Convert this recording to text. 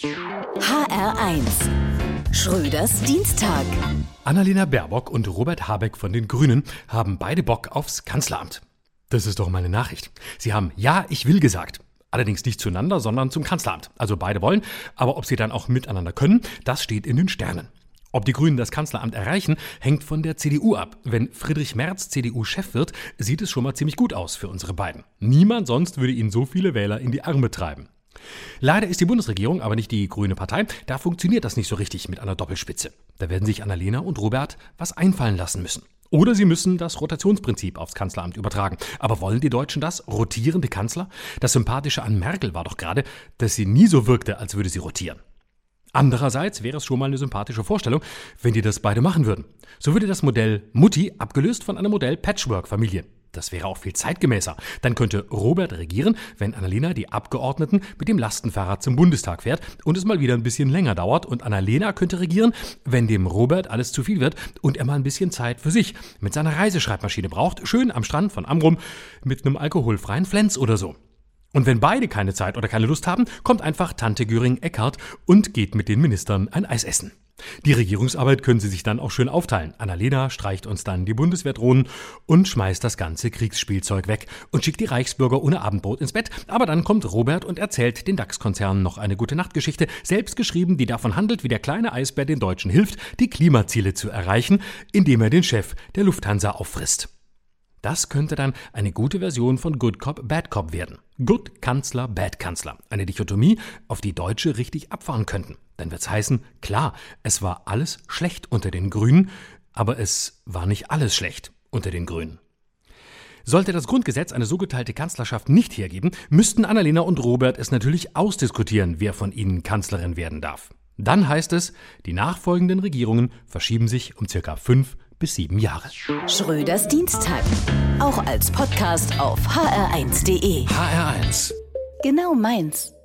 HR1 Schröders Dienstag. Annalena Baerbock und Robert Habeck von den Grünen haben beide Bock aufs Kanzleramt. Das ist doch meine Nachricht. Sie haben Ja, ich will gesagt. Allerdings nicht zueinander, sondern zum Kanzleramt. Also beide wollen, aber ob sie dann auch miteinander können, das steht in den Sternen. Ob die Grünen das Kanzleramt erreichen, hängt von der CDU ab. Wenn Friedrich Merz CDU-Chef wird, sieht es schon mal ziemlich gut aus für unsere beiden. Niemand sonst würde ihnen so viele Wähler in die Arme treiben. Leider ist die Bundesregierung aber nicht die grüne Partei. Da funktioniert das nicht so richtig mit einer Doppelspitze. Da werden sich Annalena und Robert was einfallen lassen müssen. Oder sie müssen das Rotationsprinzip aufs Kanzleramt übertragen. Aber wollen die Deutschen das? Rotierende Kanzler? Das Sympathische an Merkel war doch gerade, dass sie nie so wirkte, als würde sie rotieren. Andererseits wäre es schon mal eine sympathische Vorstellung, wenn die das beide machen würden. So würde das Modell Mutti abgelöst von einem Modell Patchwork-Familie. Das wäre auch viel zeitgemäßer. Dann könnte Robert regieren, wenn Annalena die Abgeordneten mit dem Lastenfahrrad zum Bundestag fährt und es mal wieder ein bisschen länger dauert. Und Annalena könnte regieren, wenn dem Robert alles zu viel wird und er mal ein bisschen Zeit für sich mit seiner Reiseschreibmaschine braucht. Schön am Strand von Amrum mit einem alkoholfreien Flens oder so. Und wenn beide keine Zeit oder keine Lust haben, kommt einfach Tante Göring-Eckardt und geht mit den Ministern ein Eis essen. Die Regierungsarbeit können Sie sich dann auch schön aufteilen. Annalena streicht uns dann die Bundeswehrdrohnen und schmeißt das ganze Kriegsspielzeug weg und schickt die Reichsbürger ohne Abendbrot ins Bett. Aber dann kommt Robert und erzählt den DAX-Konzernen noch eine gute Nachtgeschichte, selbst geschrieben, die davon handelt, wie der kleine Eisbär den Deutschen hilft, die Klimaziele zu erreichen, indem er den Chef der Lufthansa auffrisst. Das könnte dann eine gute Version von Good Cop, Bad Cop werden. Good Kanzler, Bad Kanzler. Eine Dichotomie, auf die Deutsche richtig abfahren könnten. Dann wird's heißen, klar, es war alles schlecht unter den Grünen, aber es war nicht alles schlecht unter den Grünen. Sollte das Grundgesetz eine so geteilte Kanzlerschaft nicht hergeben, müssten Annalena und Robert es natürlich ausdiskutieren, wer von ihnen Kanzlerin werden darf. Dann heißt es, die nachfolgenden Regierungen verschieben sich um circa fünf bis sieben Jahre. Schröders Dienstag. Auch als Podcast auf hr1.de. HR1. Genau meins.